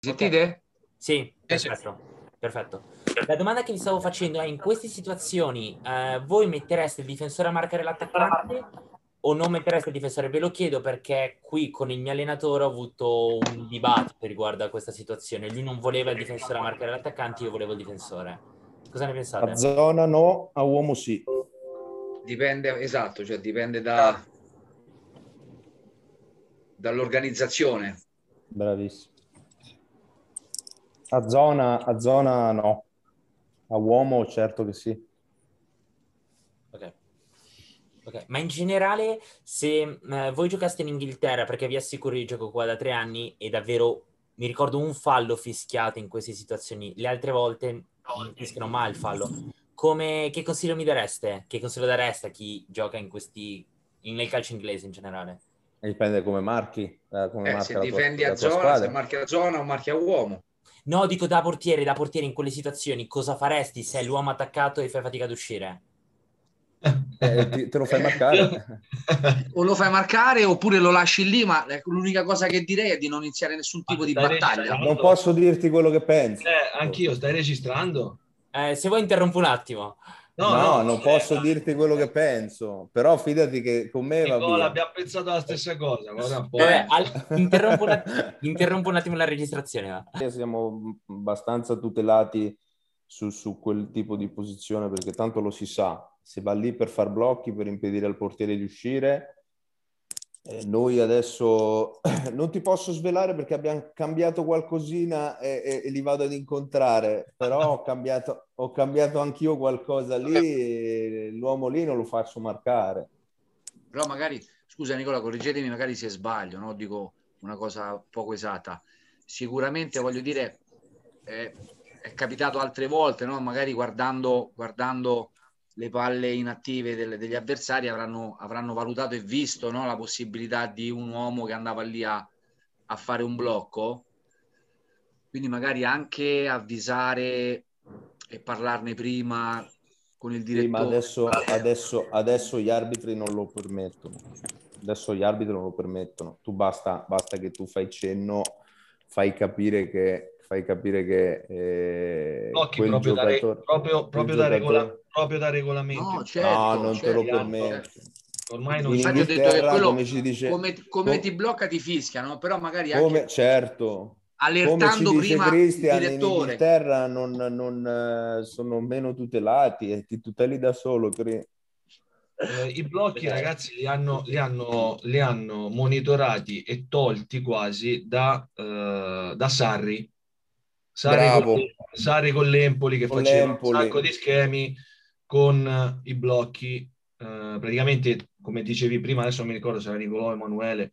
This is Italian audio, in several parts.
Sentite? Sì, perfetto. perfetto. La domanda che vi stavo facendo è, in queste situazioni, eh, voi mettereste il difensore a marcare l'attaccante o non mettereste il difensore? Ve lo chiedo perché qui con il mio allenatore ho avuto un dibattito riguardo a questa situazione. Lui non voleva il difensore a marcare l'attaccante, io volevo il difensore. Cosa ne pensate? A zona no, a uomo sì. Dipende, esatto, cioè dipende da, dall'organizzazione. Bravissimo. A zona, a zona no, a uomo certo che sì. Ok. Ok, ma in generale, se eh, voi giocaste in Inghilterra, perché vi assicuro io gioco qua da tre anni e davvero mi ricordo un fallo fischiato in queste situazioni, le altre volte non fischiano mai il fallo. Come, che consiglio mi dareste? Che consiglio dareste a chi gioca in questi, nel calcio inglese in generale? Dipende come marchi. Eh, come eh, se difendi tua, a zona, squadra. se marchi a zona o marchi a uomo. No, dico da portiere, da portiere in quelle situazioni, cosa faresti se è l'uomo attaccato e fai fatica ad uscire? Eh, ti, te lo fai marcare. o lo fai marcare oppure lo lasci lì, ma l'unica cosa che direi è di non iniziare nessun tipo di battaglia. Non posso dirti quello che pensi. Eh, anch'io, stai registrando? Eh, se vuoi interrompo un attimo. No, no, no non posso eh, dirti quello che penso, però fidati che con me Nicola, va via. abbiamo pensato la stessa cosa. Eh, al... interrompo, un att- interrompo, un attimo la registrazione. Va. Siamo abbastanza tutelati su, su quel tipo di posizione perché tanto lo si sa, se va lì per far blocchi, per impedire al portiere di uscire, eh, noi adesso non ti posso svelare perché abbiamo cambiato qualcosina e, e, e li vado ad incontrare, però ho cambiato, ho cambiato anch'io qualcosa lì, l'uomo lì non lo faccio marcare. Però magari, scusa Nicola, correggetemi magari se sbaglio, no? dico una cosa poco esatta. Sicuramente voglio dire, eh, è capitato altre volte, no? magari guardando, guardando le palle inattive delle, degli avversari avranno, avranno, valutato e visto no, la possibilità di un uomo che andava lì a, a, fare un blocco. Quindi magari anche avvisare e parlarne prima con il direttore. Sì, ma adesso, adesso, adesso gli arbitri non lo permettono. Adesso gli arbitri non lo permettono. Tu basta, basta che tu fai cenno, fai capire che fai capire che eh, proprio, giocatore, da, re, proprio, proprio, da regola, proprio, da regolamento. No, certo, no non certo, te lo certo. permetto. Ormai non Infatti ho detto che quello, come, dice, come, come ti blocca ti fischiano, però magari anche... Come, certo. Allertando prima Christian, il direttore. In Inghilterra non, non, sono meno tutelati e ti tuteli da solo. Eh, I blocchi, ragazzi, li hanno, li, hanno, li hanno, monitorati e tolti quasi da, uh, da Sarri Sari con, Sari con l'Empoli che con faceva l'Empoli. un sacco di schemi con i blocchi. Eh, praticamente, come dicevi prima, adesso non mi ricordo se era Nicolò Emanuele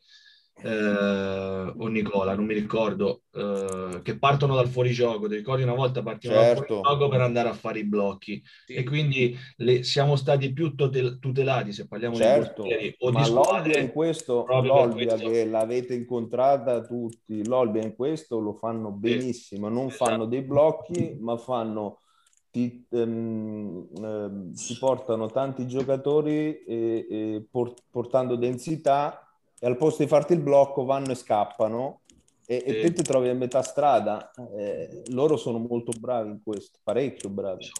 eh, o Nicola, non mi ricordo, eh, che partono dal fuorigioco. Ti ricordi una volta partivano certo. dal fuorigioco per andare a fare i blocchi sì. e quindi le, siamo stati più tutelati se parliamo certo. di portieri o Ma di squadre. in questo, l'Olbia che l'avete incontrata tutti, l'Olbia in questo lo fanno benissimo, non esatto. fanno dei blocchi ma fanno ti, ehm, eh, si portano tanti giocatori e, e port, portando densità e al posto di farti il blocco vanno e scappano e, e te ti trovi a metà strada. Eh, loro sono molto bravi in questo, parecchio bravi.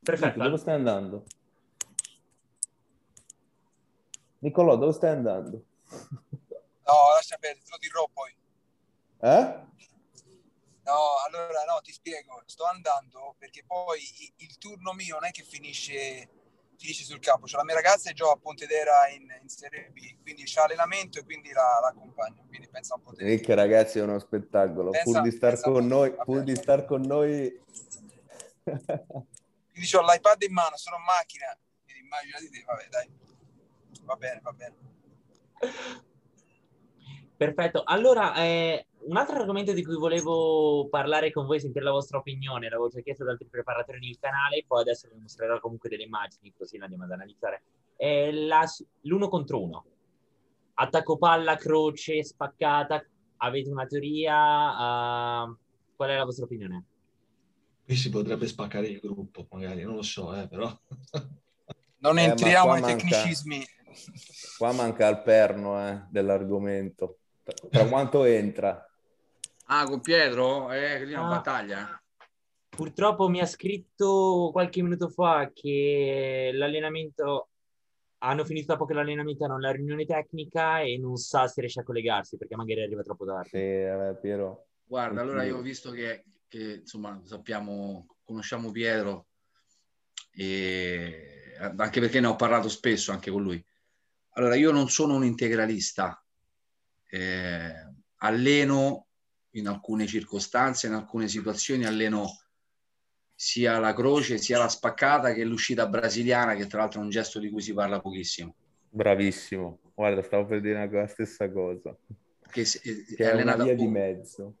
Perfetto. Dove stai andando? Nicolò, dove stai andando? No, lascia perdere, te lo dirò poi. Eh? No, allora no, ti spiego. Sto andando perché poi il turno mio non è che finisce finisce sul campo. C'è la mia ragazza e gioca a Pontedera in, in Serie B, quindi c'è allenamento e quindi la, la accompagno. Quindi pensa un po' te. Ricca, ragazzi, è uno spettacolo. Pensa, pur di star con noi, pur di star con noi. quindi ho l'iPad in mano, sono in macchina. Quindi immaginati te, vabbè, dai. Va bene, va bene. Perfetto. Allora, eh, un altro argomento di cui volevo parlare con voi, sentire la vostra opinione, l'avevo già chiesto ad altri preparatori nel canale, poi adesso vi mostrerò comunque delle immagini, così le andiamo ad analizzare. È la, l'uno contro uno. Attacco palla, croce, spaccata. Avete una teoria? Uh, qual è la vostra opinione? Qui si potrebbe spaccare il gruppo, magari, non lo so, eh, però... Non eh, entriamo nei manca... tecnicismi Qua manca il perno eh, dell'argomento. Tra quanto entra? Ah, con Pietro? Eh, lì è una Ah. battaglia. Purtroppo mi ha scritto qualche minuto fa che l'allenamento hanno finito da poco l'allenamento, hanno la riunione tecnica e non sa se riesce a collegarsi perché magari arriva troppo tardi. Sì, eh, Piero. Guarda, allora io ho visto che, che, insomma sappiamo, conosciamo Pietro e anche perché ne ho parlato spesso anche con lui. Allora, io non sono un integralista, eh, alleno in alcune circostanze, in alcune situazioni, alleno sia la croce, sia la spaccata che l'uscita brasiliana, che tra l'altro è un gesto di cui si parla pochissimo. Bravissimo. Guarda, stavo per dire la stessa cosa. Che, è Che è una allenata via di mezzo.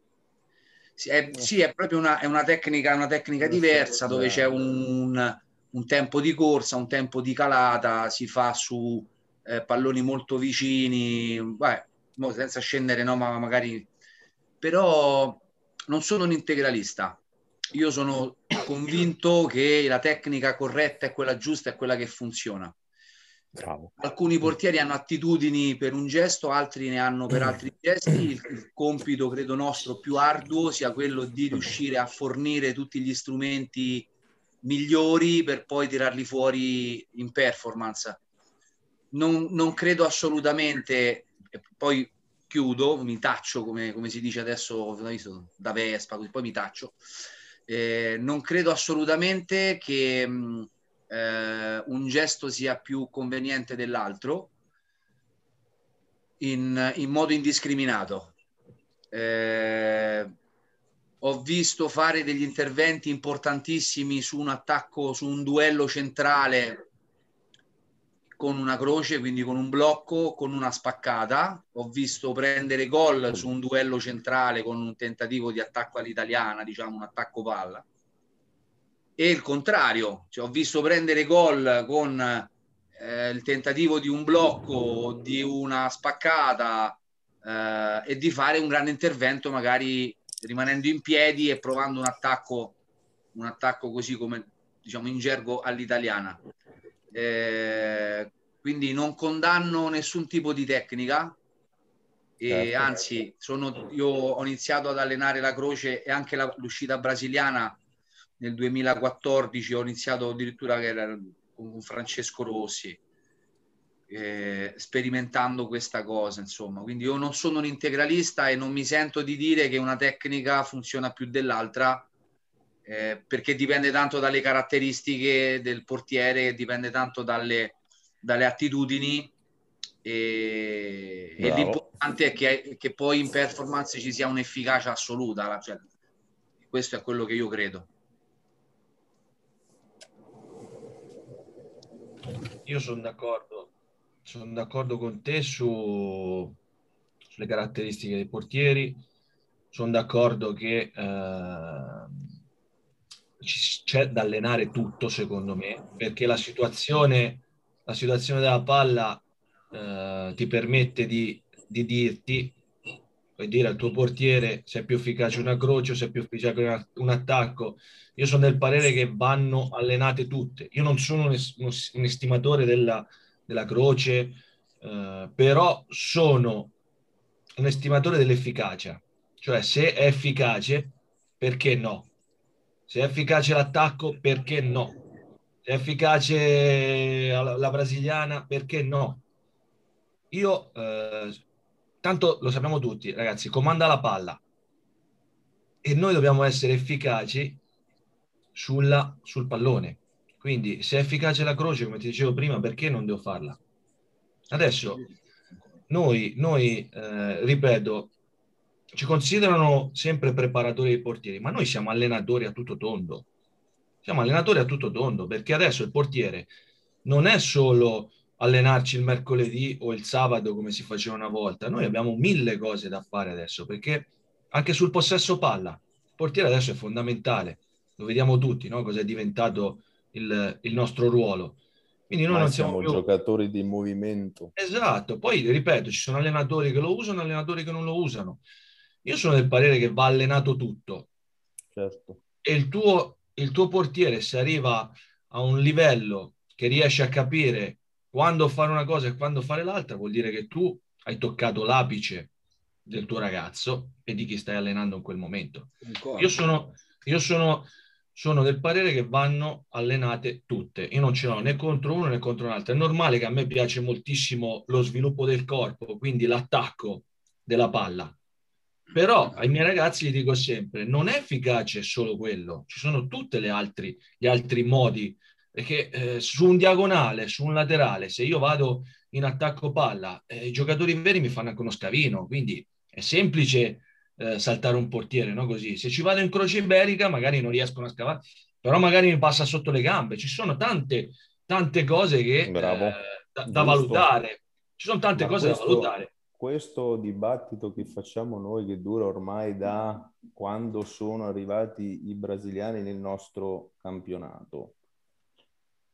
Sì, è, sì, è proprio una, è una tecnica, una tecnica diversa dove c'è un, un tempo di corsa, un tempo di calata, si fa su eh, palloni molto vicini, mo senza scendere, no, ma magari... Però non sono un integralista. Io sono convinto che la tecnica corretta è quella giusta, è quella che funziona. Bravo. Alcuni portieri hanno attitudini per un gesto, altri ne hanno per altri gesti. Il, il compito, credo, nostro più arduo sia quello di riuscire a fornire tutti gli strumenti migliori per poi tirarli fuori in performance. Non, non credo assolutamente, e poi chiudo, mi taccio come, come si dice adesso da Vespa, poi mi taccio. Eh, non credo assolutamente che mh, eh, un gesto sia più conveniente dell'altro in, in modo indiscriminato. Eh, ho visto fare degli interventi importantissimi su un attacco, su un duello centrale con una croce, quindi con un blocco, con una spaccata. Ho visto prendere gol su un duello centrale con un tentativo di attacco all'italiana, diciamo un attacco palla. E il contrario, cioè, ho visto prendere gol con eh, il tentativo di un blocco, di una spaccata eh, e di fare un grande intervento magari rimanendo in piedi e provando un attacco, un attacco così come diciamo in gergo all'italiana. Eh, quindi non condanno nessun tipo di tecnica e Certo. anzi sono, io ho iniziato ad allenare la croce e anche la- l'uscita brasiliana nel 2014 ho iniziato addirittura con Francesco Rossi eh, sperimentando questa cosa insomma quindi io non sono un integralista e non mi sento di dire che una tecnica funziona più dell'altra eh, perché dipende tanto dalle caratteristiche del portiere dipende tanto dalle, dalle attitudini. E, e l'importante è che, che poi in performance ci sia un'efficacia assoluta cioè, questo è quello che io credo. Io sono d'accordo, sono d'accordo con te su, sulle caratteristiche dei portieri, sono d'accordo che eh, c'è da allenare tutto secondo me, perché la situazione, la situazione della palla eh, ti permette di, di dirti, puoi dire al tuo portiere se è più efficace una croce se è più efficace un attacco. Io sono del parere che vanno allenate tutte. Io non sono un, un estimatore della, della croce, eh, però sono un estimatore dell'efficacia. Cioè, se è efficace, perché no? Se è efficace l'attacco, perché no? Se è efficace la, la brasiliana, perché no? Io, eh, tanto lo sappiamo tutti, ragazzi, comanda la palla e noi dobbiamo essere efficaci sulla, sul pallone. Quindi, se è efficace la croce, come ti dicevo prima, perché non devo farla? Adesso, noi, noi eh, ripeto, ci considerano sempre preparatori dei portieri, ma noi siamo allenatori a tutto tondo. Siamo allenatori a tutto tondo, perché adesso il portiere non è solo allenarci il mercoledì o il sabato come si faceva una volta. Noi abbiamo mille cose da fare adesso, perché anche sul possesso palla, il portiere adesso è fondamentale. Lo vediamo tutti, no? Cosa è diventato il, il nostro ruolo. Quindi noi non siamo siamo più... giocatori di movimento. Esatto, poi ripeto, ci sono allenatori che lo usano e allenatori che non lo usano. Io sono del parere che va allenato tutto Certo. e il tuo, il tuo portiere se arriva a un livello che riesce a capire quando fare una cosa e quando fare l'altra vuol dire che tu hai toccato l'apice del tuo ragazzo e di chi stai allenando in quel momento. Io sono, io sono, sono del parere che vanno allenate tutte. Io non ce l'ho né contro uno né contro un altro. È normale che a me piace moltissimo lo sviluppo del corpo, quindi l'attacco della palla. Però ai miei ragazzi gli dico sempre, non è efficace solo quello, ci sono tutti gli altri modi, perché eh, su un diagonale, su un laterale, se io vado in attacco palla, eh, i giocatori veri mi fanno anche uno scavino, quindi è semplice eh, saltare un portiere, no? Così. Se ci vado in croce iberica, magari non riescono a scavare, però magari mi passa sotto le gambe. Ci sono tante, tante cose che, eh, da, da valutare. Ci sono tante Ma cose questo, da valutare. Questo dibattito che facciamo noi, che dura ormai da quando sono arrivati i brasiliani nel nostro campionato,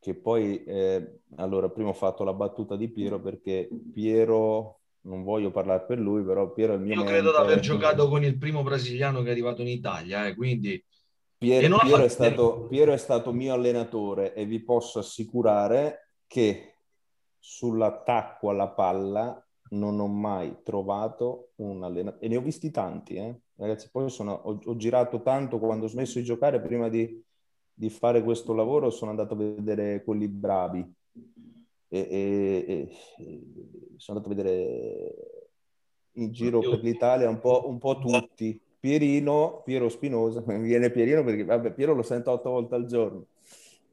che poi, eh, allora, prima ho fatto la battuta di Piero perché Piero non voglio parlare per lui, però Piero è il mio Io credo di aver giocato con il primo brasiliano che è arrivato in Italia, eh, quindi... Piero, Piero, è stato, Piero, è stato, mio allenatore e vi posso assicurare che sull'attacco alla palla non ho mai trovato un allenatore, e ne ho visti tanti, eh? ragazzi, poi sono, ho, ho, girato tanto quando ho smesso di giocare, prima di, di fare questo lavoro sono andato a vedere quelli bravi, e, e, e sono andato a vedere in giro per l'Italia un po', un po tutti. Pierino, Piero Spinosa, mi viene Pierino perché vabbè, Piero lo sento otto volte al giorno,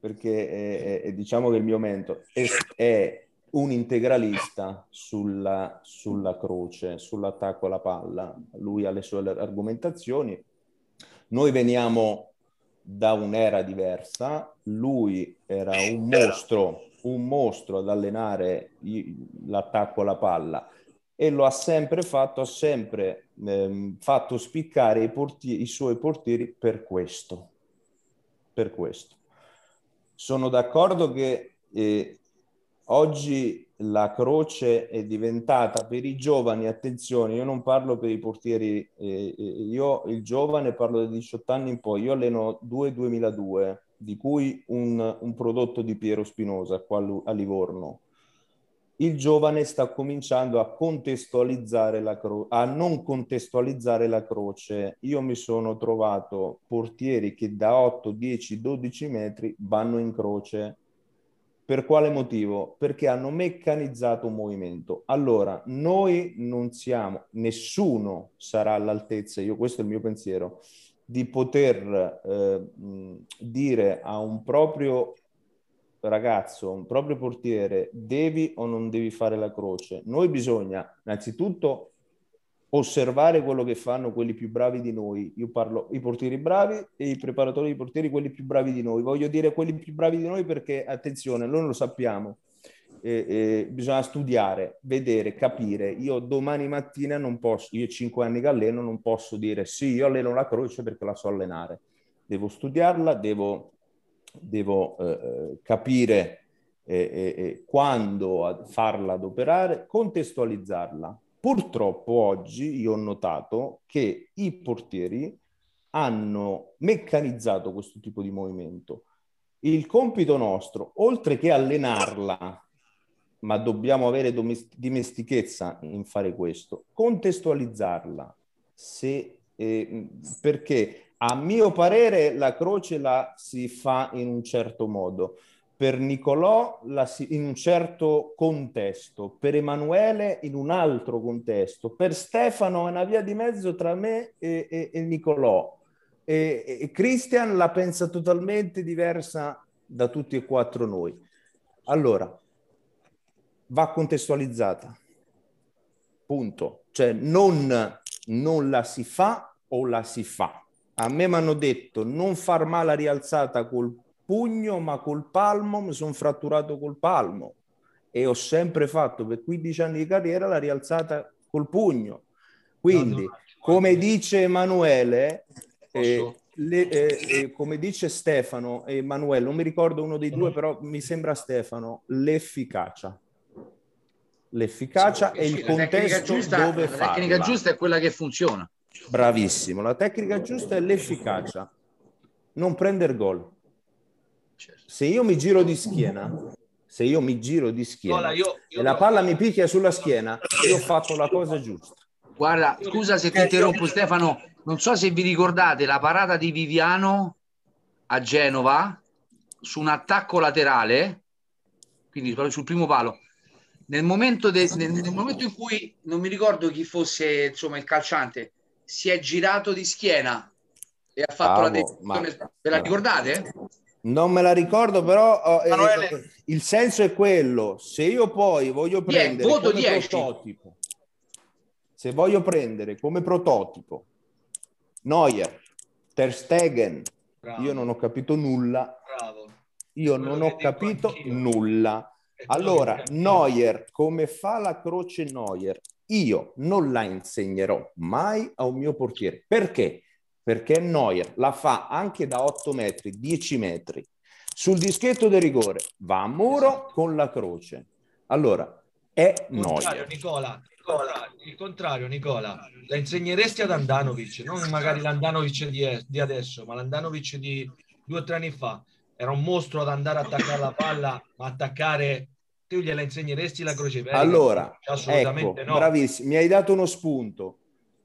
perché è, è, è, diciamo che il mio mento è, è un integralista sulla, sulla, croce, sull'attacco alla palla. Lui ha le sue argomentazioni. Noi veniamo da un'era diversa, lui era un mostro un mostro ad allenare l'attacco alla palla e lo ha sempre fatto, ha sempre ehm, fatto spiccare i, portieri, i suoi portieri per questo. Per questo. Sono d'accordo che eh, oggi la croce è diventata per i giovani, attenzione, io non parlo per i portieri, eh, eh io il giovane parlo da 18 anni in poi, io alleno 2-2002 di cui un, un prodotto di Piero Spinosa qua a Livorno. Il giovane sta cominciando a contestualizzare la croce, a non contestualizzare la croce. Io mi sono trovato portieri che da 8, 10, 12 metri vanno in croce. Per quale motivo? Perché hanno meccanizzato un movimento. Allora, noi non siamo, nessuno sarà all'altezza, io questo è il mio pensiero, di poter eh, dire a un proprio ragazzo, un proprio portiere, devi o non devi fare la croce. Noi bisogna innanzitutto osservare quello che fanno quelli più bravi di noi. Io parlo i portieri bravi e i preparatori di portieri, quelli più bravi di noi. Voglio dire quelli più bravi di noi perché, attenzione, noi lo sappiamo eh, eh, bisogna studiare, vedere, capire. Io domani mattina non posso, io cinque anni che alleno, non posso dire sì, io alleno la croce perché la so allenare. Devo studiarla, devo, devo eh, eh capire eh, eh, quando farla adoperare, contestualizzarla. Purtroppo oggi io ho notato che i portieri hanno meccanizzato questo tipo di movimento. Il compito nostro, oltre che allenarla ma dobbiamo avere dimestichezza in fare questo, contestualizzarla, se, eh, perché a mio parere la croce la si fa in un certo modo, per Nicolò si, in un certo contesto, per Emanuele in un altro contesto, per Stefano è una via di mezzo tra me e, e, e Nicolò. E, e Christian la pensa totalmente diversa da tutti e quattro noi. Allora, va contestualizzata. Punto. Cioè non, non la si fa o la si fa. A me mi hanno detto non far male la rialzata col pugno ma col palmo, mi sono fratturato col palmo e ho sempre fatto per 15 anni di carriera la rialzata col pugno. Quindi, come dice Emanuele, eh, le, eh, eh, come dice Stefano e Emanuele, non mi ricordo uno dei due, però mi sembra Stefano, l'efficacia l'efficacia sì, e il contesto giusta, dove la farla. La tecnica giusta è quella che funziona. Bravissimo, la tecnica giusta è l'efficacia, non prendere gol. Certo. Se io mi giro di schiena se io mi giro di schiena io, io e la palla mi picchia sulla schiena, io ho fatto la cosa giusta. Guarda, scusa se ti interrompo Stefano, non so se vi ricordate la parata di Viviano a Genova su un attacco laterale, quindi sul primo palo. Nel momento, de, nel, nel momento in cui non mi ricordo chi fosse insomma il calciante, si è girato di schiena e ha fatto Bravo, la decisione. Ma... Ve la ricordate? Non me la ricordo, però oh, eh, il senso è quello. Se io poi voglio prendere yeah, come 10. prototipo, se voglio prendere come prototipo Neuer, Ter Stegen, Bravo. io non ho capito nulla. Bravo. Io non ho capito nulla. Allora, Neuer, come fa la croce Neuer? Io non la insegnerò mai a un mio portiere. Perché? Perché Neuer la fa anche da 8 metri, 10 metri. Sul dischetto del rigore va a muro con la croce. Allora, è Neuer. Nicola, Nicola, il contrario, Nicola, la insegneresti ad Andanovic, non magari l'Andanovic di, di adesso, ma l'Andanovic di due o tre anni fa. Era un mostro ad andare a attaccare la palla, ma attaccare tu gliela insegneresti la croce? Allora, assolutamente ecco, no. Bravissimo, mi hai dato uno spunto.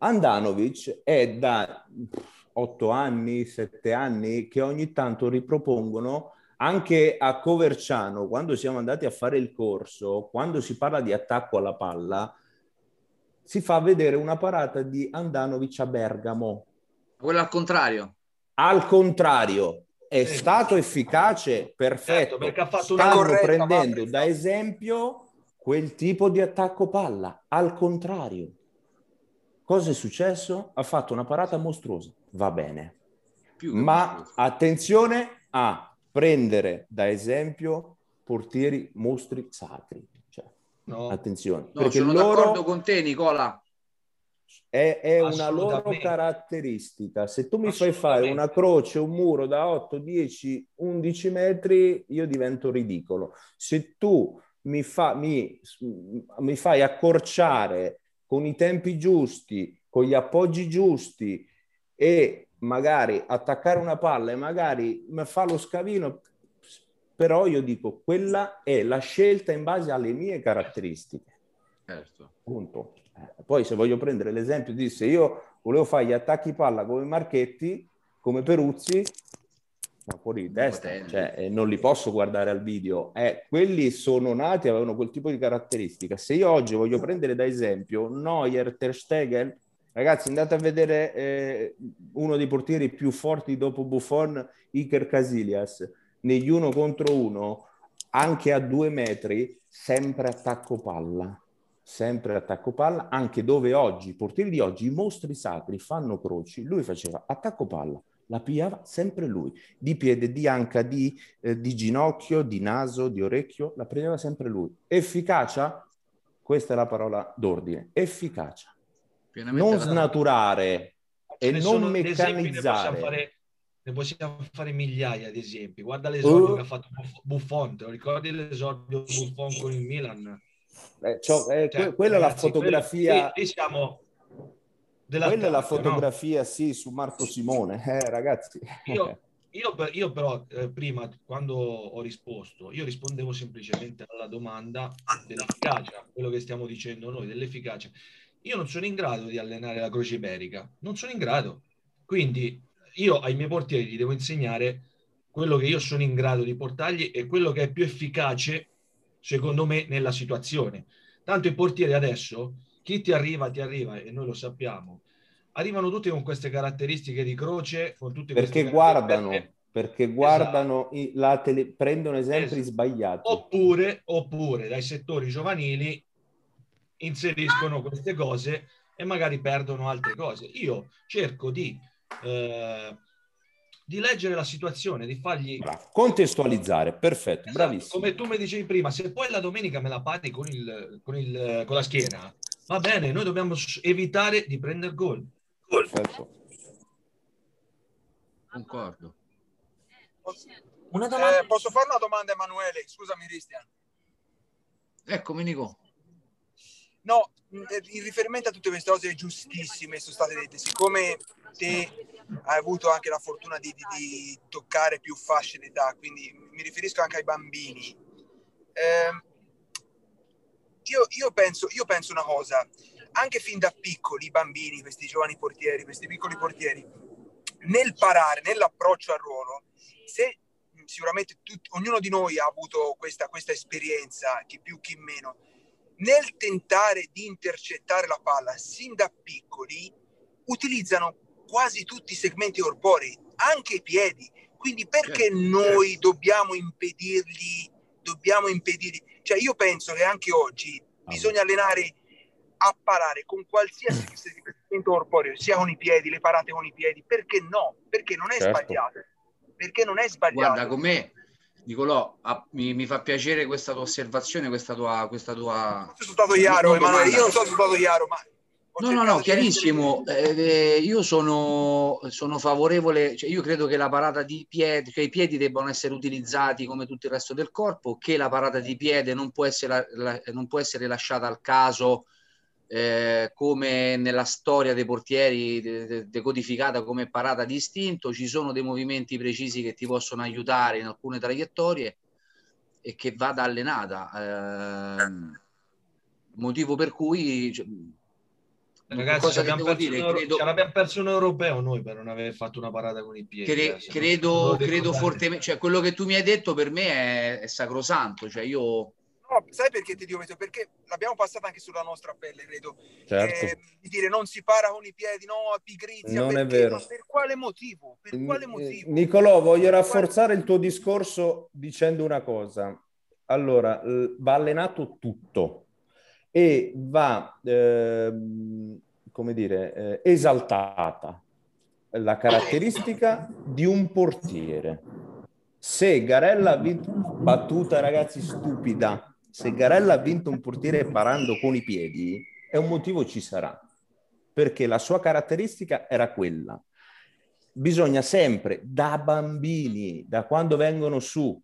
Andanovic è da otto anni, sette anni che ogni tanto ripropongono anche a Coverciano, quando siamo andati a fare il corso, quando si parla di attacco alla palla, si fa vedere una parata di Andanovic a Bergamo. Quello al contrario. Al contrario, è sì. stato efficace, perfetto. Certo, ha fatto Stanno corretta, prendendo da esempio quel tipo di attacco palla. Al contrario, cosa è successo? Ha fatto una parata mostruosa. Va bene. Ma mostruoso. attenzione a prendere da esempio portieri mostri sacri. Cioè, no. Attenzione. No, perché sono loro... d'accordo con te, Nicola. È, è una loro caratteristica. Se tu mi fai fare una croce, un muro da 8, 10, 11 metri, io divento ridicolo. Se tu mi, fa, mi, mi fai accorciare con i tempi giusti, con gli appoggi giusti e magari attaccare una palla e magari fa lo scavino, però io dico quella è la scelta in base alle mie caratteristiche. Certo. Punto. Eh, poi se voglio prendere l'esempio di se io volevo fare gli attacchi palla come Marchetti, come Peruzzi, ma fuori di testa, cioè, eh, non li posso guardare al video. Eh, quelli sono nati, avevano quel tipo di caratteristica. Se io oggi voglio prendere da esempio Neuer, Ter Stegen, ragazzi andate a vedere eh, uno dei portieri più forti dopo Buffon, Iker Casillas, negli uno contro uno, anche a due metri, sempre attacco palla. Sempre attacco palla, anche dove oggi, i portieri di oggi, i mostri sacri fanno croci, lui faceva attacco palla, la pigliava sempre lui, di piede, di anca, di, eh, di ginocchio, di naso, di orecchio, la prendeva sempre lui. Efficacia? Questa è la parola d'ordine, efficacia. Non snaturare e non meccanizzare. Ne fare, ne possiamo fare migliaia di esempi. Guarda l'esordio uh. che ha fatto Buffon, te lo ricordi l'esordio Buffon con il Milan? Eh, cioè, eh, cioè, quella è la fotografia. Qui, siamo quella è la fotografia, no? sì, su Marco Simone, eh, ragazzi. Io, io, io però, eh, prima, quando ho risposto, io rispondevo semplicemente alla domanda dell'efficacia, quello che stiamo dicendo noi, dell'efficacia. Io non sono in grado di allenare la croce iberica, non sono in grado. Quindi io ai miei portieri gli devo insegnare quello che io sono in grado di portargli e quello che è più efficace secondo me, nella situazione. Tanto i portieri adesso, chi ti arriva, ti arriva, e noi lo sappiamo, arrivano tutti con queste caratteristiche di croce, con tutte perché guardano, perché, perché guardano, esatto. la tele, prendono esempi esatto. sbagliati. Oppure, oppure dai settori giovanili inseriscono queste cose e magari perdono altre cose. Io cerco di eh, di leggere la situazione, di fargli... Bravo. Contestualizzare, perfetto, esatto, bravissimo. Come tu mi dicevi prima, se poi la domenica me la pari con, il, con, il, con la schiena, va bene, noi dobbiamo evitare di prendere gol. Perfetto. Concordo. Una domanda... Eh, posso fare una domanda Emanuele? Scusami Cristian. Eccomi Nico. No, in riferimento a tutte queste cose giustissime sono state dette, siccome te hai avuto anche la fortuna di, di, di toccare più fasce d'età, quindi mi riferisco anche ai bambini. Eh, io, io, penso, io penso una cosa, anche fin da piccoli, i bambini, questi giovani portieri, questi piccoli portieri, nel parare, nell'approccio al ruolo, se sicuramente tut, ognuno di noi ha avuto questa, questa esperienza, chi più chi meno, nel tentare di intercettare la palla sin da piccoli, utilizzano quasi tutti i segmenti corporei, anche i piedi. Quindi perché certo, noi certo. dobbiamo impedirgli, dobbiamo impedirgli? Cioè io penso che anche oggi ah, bisogna allenare a parare con qualsiasi segmento corporeo, sia con i piedi, le parate con i piedi, perché no? Perché non è certo. sbagliato. Perché non è sbagliato. Guarda, con me, Nicolò, ah, mi, mi, fa piacere questa tua osservazione, questa tua... Questa tua... Non sono stato chiaro, Emanuele, io non sono stato chiaro, ma No, no, no, chiarissimo. Eh, eh, io sono, sono favorevole, cioè io credo che la parata di piede, che i piedi debbano essere utilizzati come tutto il resto del corpo, che la parata di piede non può essere, la, non può essere lasciata al caso eh, come nella storia dei portieri de, decodificata come parata di istinto. Ci sono dei movimenti precisi che ti possono aiutare in alcune traiettorie e che vada allenata. Eh, motivo per cui... Ragazzi, ci abbiamo, perso dire, credo... l'abbiamo perso un europeo noi per non aver fatto una parata con i piedi. Cre- eh, credo, credo fortemente, cioè quello che tu mi hai detto per me è, è sacrosanto. Cioè io... No, sai perché ti dico questo? Perché l'abbiamo passata anche sulla nostra pelle, credo. Certo. Eh, di dire non si para con i piedi, no, a pigrizia. Non perché, è vero. per quale motivo? Per quale motivo? Nicolò, voglio rafforzare il tuo discorso dicendo una cosa. Allora, va allenato tutto e va, eh, come dire, eh, esaltata la caratteristica di un portiere. Se Garella ha vinto, battuta ragazzi stupida, se Garella ha vinto un portiere parando con i piedi, è un motivo ci sarà, perché la sua caratteristica era quella. Bisogna sempre, da bambini, da quando vengono su,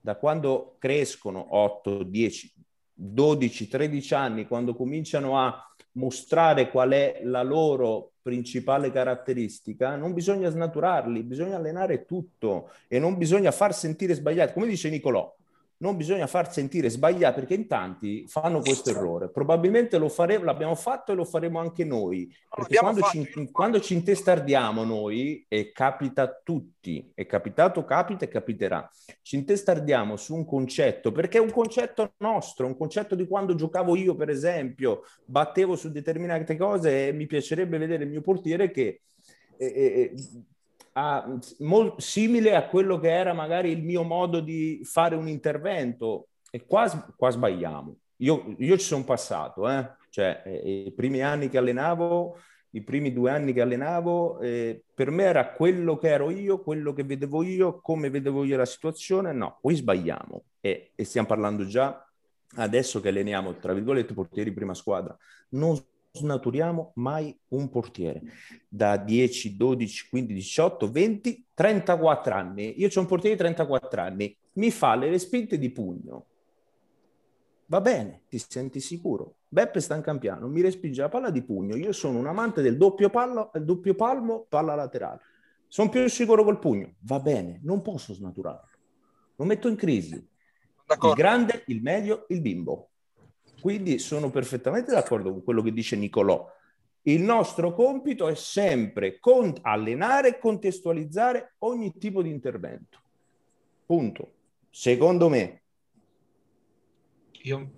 da quando crescono 8, 10, 12-13 anni, quando cominciano a mostrare qual è la loro principale caratteristica, non bisogna snaturarli, bisogna allenare tutto e non bisogna far sentire sbagliati. Come dice Nicolò, non bisogna far sentire sbagliati perché in tanti fanno questo errore. Probabilmente lo faremo, l'abbiamo fatto e lo faremo anche noi. Perché quando ci, quando ci, intestardiamo noi, e capita a tutti, è capitato, capita e capiterà, ci intestardiamo su un concetto, perché è un concetto nostro, un concetto di quando giocavo io, per esempio, battevo su determinate cose e mi piacerebbe vedere il mio portiere che... Eh, eh, a, mol, simile a quello che era magari il mio modo di fare un intervento e qua, qua sbagliamo. Io, io, ci sono passato, eh? cioè eh, i primi anni che allenavo, i primi due anni che allenavo, eh, per me era quello che ero io, quello che vedevo io, come vedevo io la situazione. No, qui sbagliamo e, e stiamo parlando già adesso che alleniamo, tra virgolette, portieri prima squadra. Non snaturiamo mai un portiere da 10, 12, 15, 18, 20, 34 anni. Io ho un portiere di 34 anni, mi fa le respinte di pugno. Va bene, ti senti sicuro. Beppe sta in campiano, mi respinge la palla di pugno. Io sono un amante del doppio, pallo, doppio palmo, palla laterale. Sono più sicuro col pugno. Va bene, non posso snaturarlo. Lo metto in crisi. Il grande, il medio, il bimbo. Quindi sono perfettamente d'accordo con quello che dice Nicolò. Il nostro compito è sempre con- allenare e contestualizzare ogni tipo di intervento. Punto. Secondo me. Io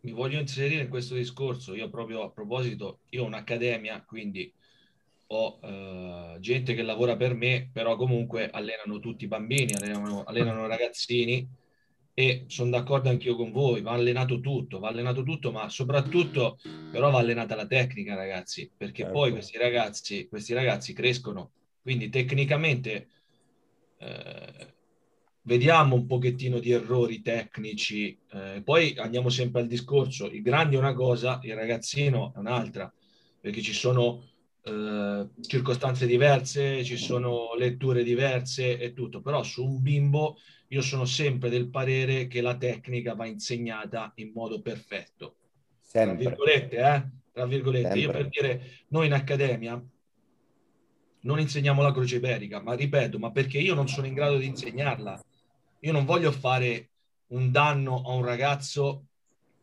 mi voglio inserire in questo discorso. Io proprio a proposito, io ho un'accademia, quindi ho uh, gente che lavora per me, però comunque allenano tutti i bambini, allenano, allenano ragazzini e sono d'accordo anch'io con voi, va allenato tutto, va allenato tutto, ma soprattutto però va allenata la tecnica, ragazzi, perché certo. poi questi ragazzi, questi ragazzi crescono, quindi tecnicamente eh, vediamo un pochettino di errori tecnici, eh, poi andiamo sempre al discorso, il grande è una cosa, il ragazzino è un'altra, perché ci sono eh, circostanze diverse, ci sono letture diverse e tutto, però su un bimbo io sono sempre del parere che la tecnica va insegnata in modo perfetto. Sempre. Tra virgolette, eh? Tra virgolette. Sempre. Io per dire, noi in accademia non insegniamo la croce iberica, ma ripeto, ma perché io non sono in grado di insegnarla. Io non voglio fare un danno a un ragazzo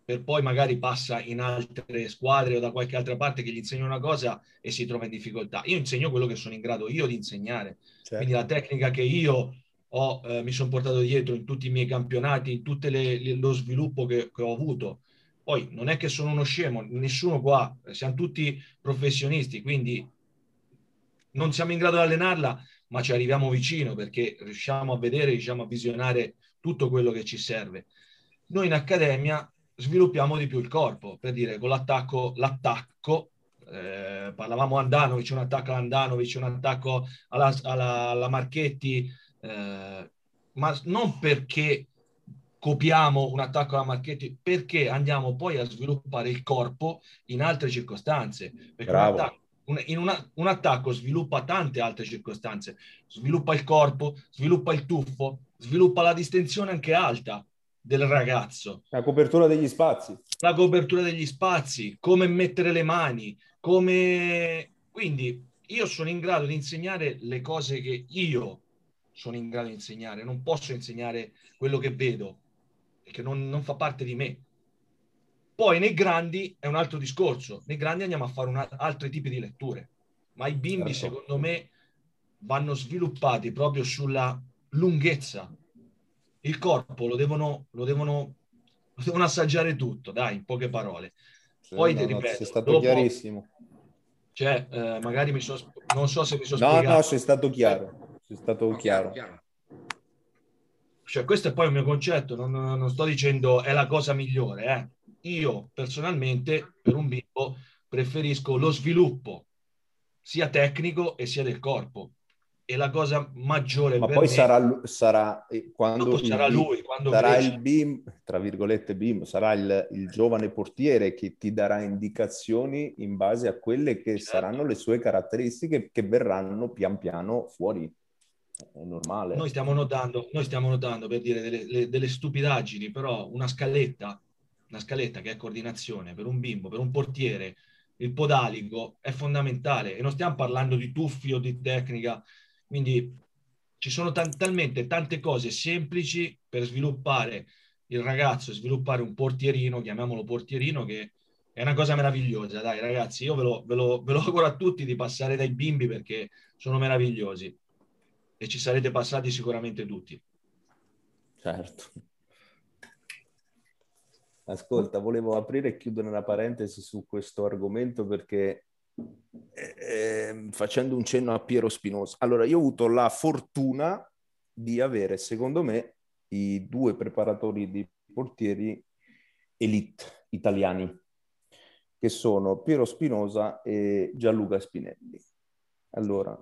per poi magari passa in altre squadre o da qualche altra parte che gli insegna una cosa e si trova in difficoltà. Io insegno quello che sono in grado io di insegnare. Certo. Quindi la tecnica che io ho, eh, mi sono portato dietro in tutti i miei campionati, in tutto lo sviluppo che, che ho avuto. Poi non è che sono uno scemo, nessuno qua, siamo tutti professionisti, quindi non siamo in grado di allenarla, ma ci arriviamo vicino perché riusciamo a vedere, riusciamo a visionare tutto quello che ci serve. Noi in accademia sviluppiamo di più il corpo, per dire con l'attacco, l'attacco eh, parlavamo Andanovic, un attacco a Andanovic, un attacco alla, alla, alla Marchetti, eh, ma non perché copiamo un attacco alla Marchetti, perché andiamo poi a sviluppare il corpo in altre circostanze. Perché un attacco, un, in una, un attacco sviluppa tante altre circostanze, sviluppa il corpo, sviluppa il tuffo, sviluppa la distensione anche alta del ragazzo. La copertura degli spazi. La copertura degli spazi, come mettere le mani, come... Quindi io sono in grado di insegnare le cose che io sono in grado di insegnare, non posso insegnare quello che vedo, perché non, non fa parte di me. Poi nei grandi è un altro discorso, nei grandi andiamo a fare una, altri tipi di letture, ma i bimbi certo. secondo me vanno sviluppati proprio sulla lunghezza. Il corpo lo devono, lo devono, lo devono assaggiare tutto, dai, in poche parole. Poi no, ti ripeto, sei stato dopo, chiarissimo. Cioè, eh, magari mi sono, non so se mi sono no, spiegato. No, sei stato chiaro, sei stato chiaro. chiaro. Cioè, questo è poi il mio concetto, non, non sto dicendo è la cosa migliore, eh io personalmente per un bimbo preferisco lo sviluppo sia tecnico e sia del corpo. E la cosa maggiore Ma poi me, sarà, sarà quando sarà il, lui, quando sarà cresce. il BIM, tra virgolette BIM, sarà il, il, giovane portiere che ti darà indicazioni in base a quelle che certo. saranno le sue caratteristiche che verranno pian piano fuori. È normale. Noi stiamo notando, noi stiamo notando per dire delle, le, delle stupidaggini, però una scaletta una scaletta che è coordinazione per un bimbo, per un portiere, il podalico è fondamentale e non stiamo parlando di tuffi o di tecnica, quindi ci sono t- talmente tante cose semplici per sviluppare il ragazzo, sviluppare un portierino, chiamiamolo portierino, che è una cosa meravigliosa. Dai ragazzi, io ve lo, ve lo, ve lo auguro a tutti di passare dai bimbi perché sono meravigliosi e ci sarete passati sicuramente tutti. Certo. Ascolta, volevo aprire e chiudere una parentesi su questo argomento perché eh, facendo un cenno a Piero Spinosa. Allora, io ho avuto la fortuna di avere, secondo me, i due preparatori di portieri elite italiani, che sono Piero Spinosa e Gianluca Spinelli. Allora,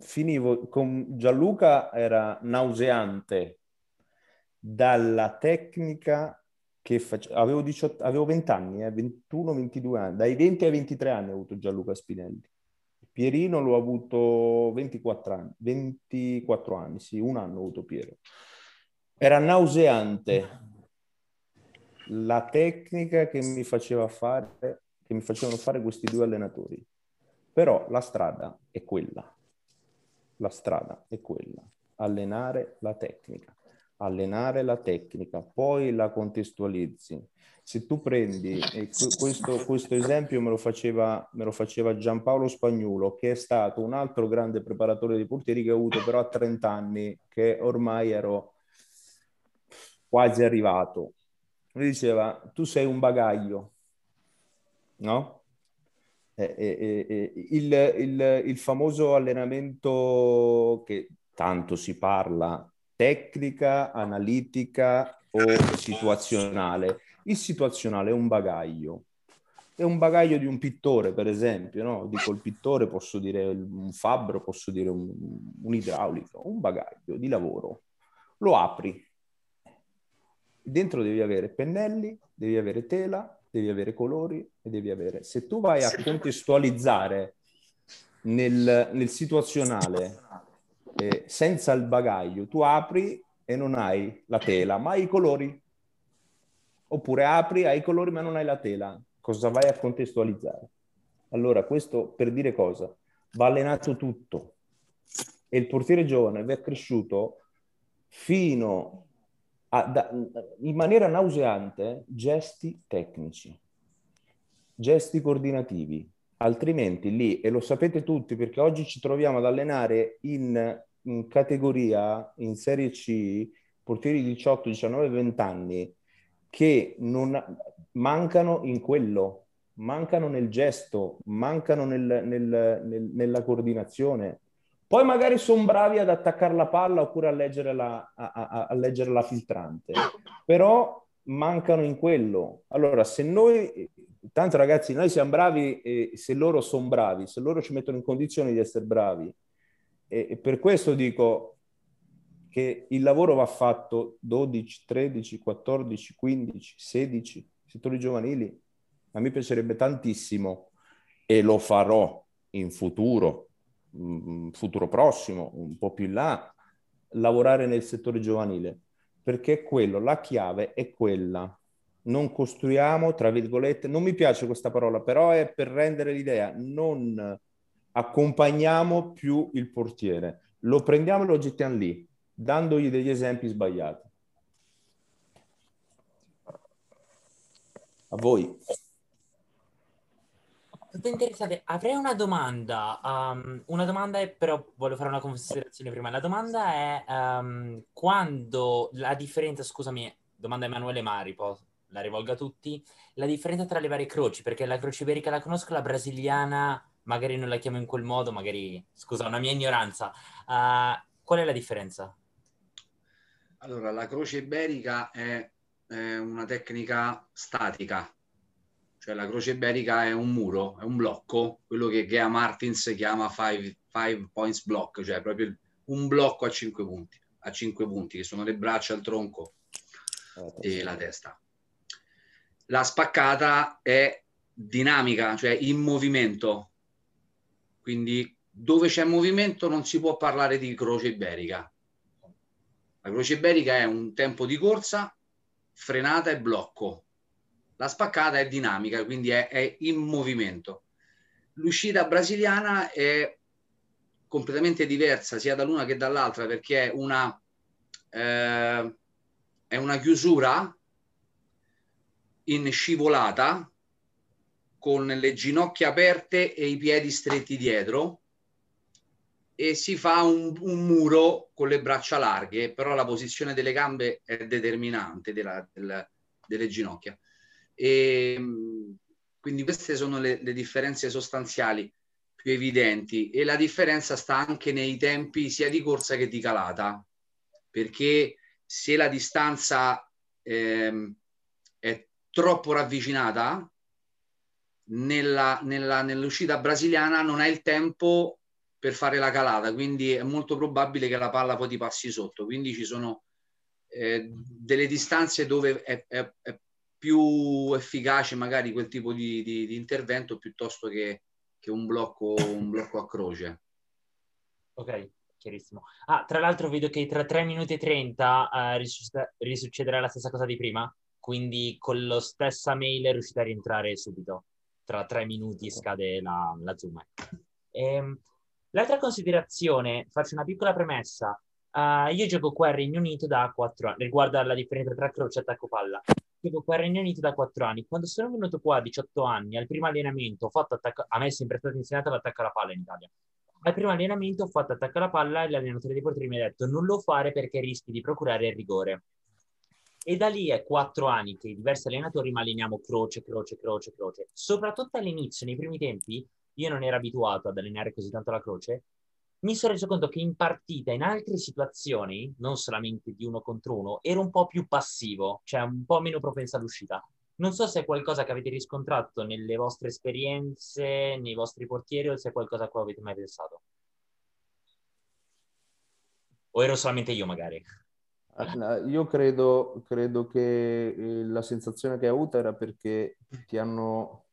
finivo con Gianluca era nauseante dalla tecnica che face... avevo, 18... avevo 20 anni, eh, 21, 22 anni, dai 20 ai 23 anni ho avuto Gianluca Spinelli. Pierino l'ho avuto 24 anni, 24 anni, sì, un anno ho avuto Piero. Era nauseante la tecnica che mi faceva fare, che mi facevano fare questi due allenatori. Però la strada è quella. La strada è quella. Allenare la tecnica allenare la tecnica, poi la contestualizzi. Se tu prendi, e questo, questo esempio me lo, faceva, me lo faceva Giampaolo Spagnuolo, che è stato un altro grande preparatore di portieri che ho avuto però a 30 anni, che ormai ero quasi arrivato. Lui diceva, tu sei un bagaglio, no? Eh, eh, eh, il, il, il famoso allenamento che tanto si parla tecnica, analitica o situazionale. Il situazionale è un bagaglio. È un bagaglio di un pittore, per esempio, no? Dico il pittore, posso dire un fabbro, posso dire un, un idraulico, un bagaglio di lavoro. Lo apri. Dentro devi avere pennelli, devi avere tela, devi avere colori e devi avere... Se tu vai a contestualizzare nel, nel situazionale eh, senza il bagaglio, tu apri e non hai la tela, ma hai i colori. Oppure apri, hai i colori, ma non hai la tela. Cosa vai a contestualizzare? Allora, questo per dire cosa? Va allenato tutto. E il portiere giovane va cresciuto fino a, da, in maniera nauseante gesti tecnici, gesti coordinativi, altrimenti lì, e lo sapete tutti perché oggi ci troviamo ad allenare in, in categoria, in Serie C, portieri di 18, 19, 20 anni, che non mancano in quello, mancano nel gesto, mancano nel, nel, nel, nella coordinazione. Poi magari sono bravi ad attaccare la palla oppure a leggere la, a, a, a leggere la filtrante, però mancano in quello. Allora, se noi, tanto ragazzi, noi siamo bravi e se loro sono bravi, se loro ci mettono in condizioni di essere bravi, e, per questo dico che il lavoro va fatto 12, 13, 14, 15, 16 settori giovanili. A me piacerebbe tantissimo e lo farò in futuro, in futuro prossimo, un po' più in là, lavorare nel settore giovanile, perché quello, la chiave è quella. Non costruiamo, tra virgolette, non mi piace questa parola, però è per rendere l'idea, non accompagniamo più il portiere, lo prendiamo e lo gettiamo lì, dandogli degli esempi sbagliati. A voi. Tutto interessante. Avrei una domanda. Um, una domanda è, però voglio fare una considerazione prima. La domanda è um, quando la differenza, scusami, domanda Emanuele Maripo, la rivolgo a tutti, la differenza tra le varie croci, perché la croce iberica la conosco, la brasiliana magari non la chiamo in quel modo, magari, scusa, una mia ignoranza. Uh, qual è la differenza? Allora, la croce iberica è, è una tecnica statica, cioè la croce iberica è un muro, è un blocco, quello che Gea Martins chiama five, five points block, cioè proprio un blocco a cinque punti, a cinque punti, che sono le braccia, il tronco e la testa. La spaccata è dinamica, cioè in movimento, quindi dove c'è movimento non si può parlare di croce iberica. La croce iberica è un tempo di corsa, frenata e blocco. La spaccata è dinamica, quindi è, è in movimento. L'uscita brasiliana è completamente diversa sia dall'una che dall'altra perché è una, eh, è una chiusura in scivolata con le ginocchia aperte e i piedi stretti dietro e si fa un, un muro con le braccia larghe, però la posizione delle gambe è determinante della, della, delle ginocchia. E, quindi queste sono le, le differenze sostanziali più evidenti e la differenza sta anche nei tempi sia di corsa che di calata, perché se la distanza ehm, è troppo ravvicinata, nella, nella, nell'uscita brasiliana non hai il tempo per fare la calata, quindi è molto probabile che la palla poi ti passi sotto. Quindi ci sono eh, delle distanze dove è, è, è, più efficace magari quel tipo di, di, di intervento piuttosto che, che un, blocco, un blocco a croce. Ok, chiarissimo. Ah, tra l'altro vedo che tra 3 minuti e 30 uh, risuccederà la stessa cosa di prima, quindi con la stessa mail riuscite a rientrare subito tra tre minuti scade la, la Zoom. Ehm, l'altra considerazione, faccio una piccola premessa. Uh, io gioco qua al Regno Unito da quattro anni, riguardo alla differenza tra croce e attacco palla. Gioco qua al Regno Unito da quattro anni. Quando sono venuto qua a 18 anni, al primo allenamento, ho fatto attacco... a me è sempre stato insegnato l'attacco alla palla in Italia. Al primo allenamento ho fatto attacco alla palla e l'allenatore dei portieri mi ha detto non lo fare perché rischi di procurare il rigore. E da lì è quattro anni che diversi allenatori ma alleniamo croce, croce, croce, croce. Soprattutto all'inizio, nei primi tempi, io non ero abituato ad allenare così tanto la croce. Mi sono reso conto che in partita, in altre situazioni, non solamente di uno contro uno, ero un po' più passivo, cioè un po' meno propensa all'uscita. Non so se è qualcosa che avete riscontrato nelle vostre esperienze, nei vostri portieri, o se è qualcosa a cui avete mai pensato. O ero solamente io, magari. Io credo, credo che eh, la sensazione che hai avuto era perché ti hanno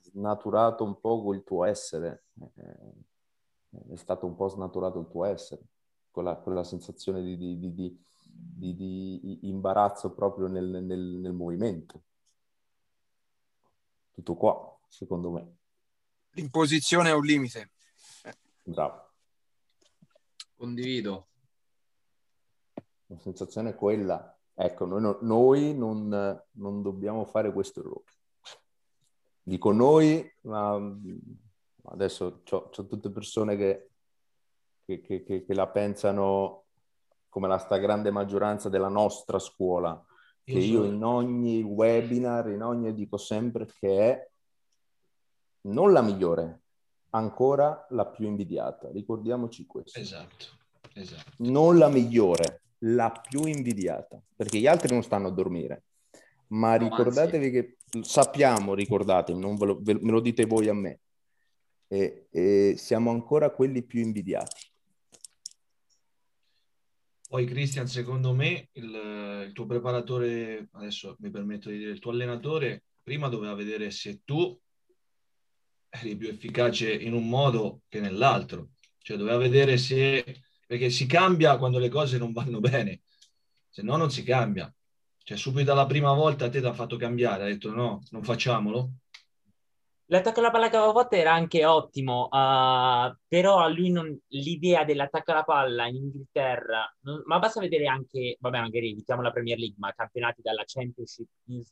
snaturato un po' il tuo essere, eh, è stato un po' snaturato il tuo essere, quella, quella sensazione di, di, di, di, imbarazzo proprio nel, nel, nel movimento. Tutto qua, secondo me. L'imposizione è un limite. Bravo. Condivido. La sensazione è quella. Ecco, noi, no, noi non, non, dobbiamo fare questo errore. Dico noi, ma adesso ho tutte persone che, che, che, che, la pensano come la stragrande maggioranza della nostra scuola, che io in ogni webinar, in ogni dico sempre che è non la migliore, ancora la più invidiata. Ricordiamoci questo. Esatto, esatto. Non la migliore, la più invidiata, perché gli altri non stanno a dormire. Ma no, ricordatevi che sappiamo, ricordatevi, non ve lo, ve, me lo dite voi a me, e, e siamo ancora quelli più invidiati. Poi Christian, secondo me il, il, tuo preparatore, adesso mi permetto di dire il tuo allenatore, prima doveva vedere se tu eri più efficace in un modo che nell'altro, cioè doveva vedere se, perché si cambia quando le cose non vanno bene, se no non si cambia. Cioè subito la prima volta a te ti ha fatto cambiare, ha detto no, non facciamolo, L'attacco alla palla che aveva fatto era anche ottimo, uh, però a lui non, l'idea dell'attacco alla palla in Inghilterra, non, ma basta vedere anche, vabbè magari evitiamo la Premier League, ma campionati dalla Championship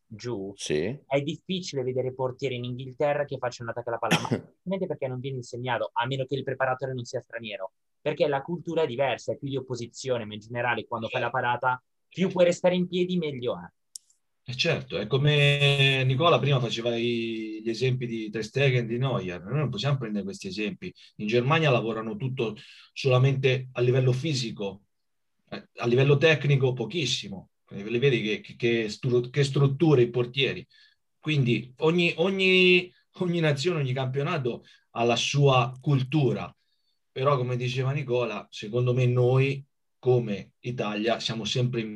giù, sì. è difficile vedere portieri in Inghilterra che facciano un attacco alla palla, ma perché non viene insegnato, a meno che il preparatore non sia straniero, perché la cultura è diversa, è più di opposizione, ma in generale quando fai la parata più puoi restare in piedi meglio è. Eh certo, è come Nicola prima faceva gli esempi di Ter Stegen, di Neuer, noi non possiamo prendere questi esempi. In Germania lavorano tutto solamente a livello fisico, eh, a livello tecnico pochissimo. Li vedi che, che, stru- che strutture i portieri. Quindi ogni, ogni, ogni nazione, ogni campionato ha la sua cultura. Però come diceva Nicola, secondo me noi come Italia siamo sempre in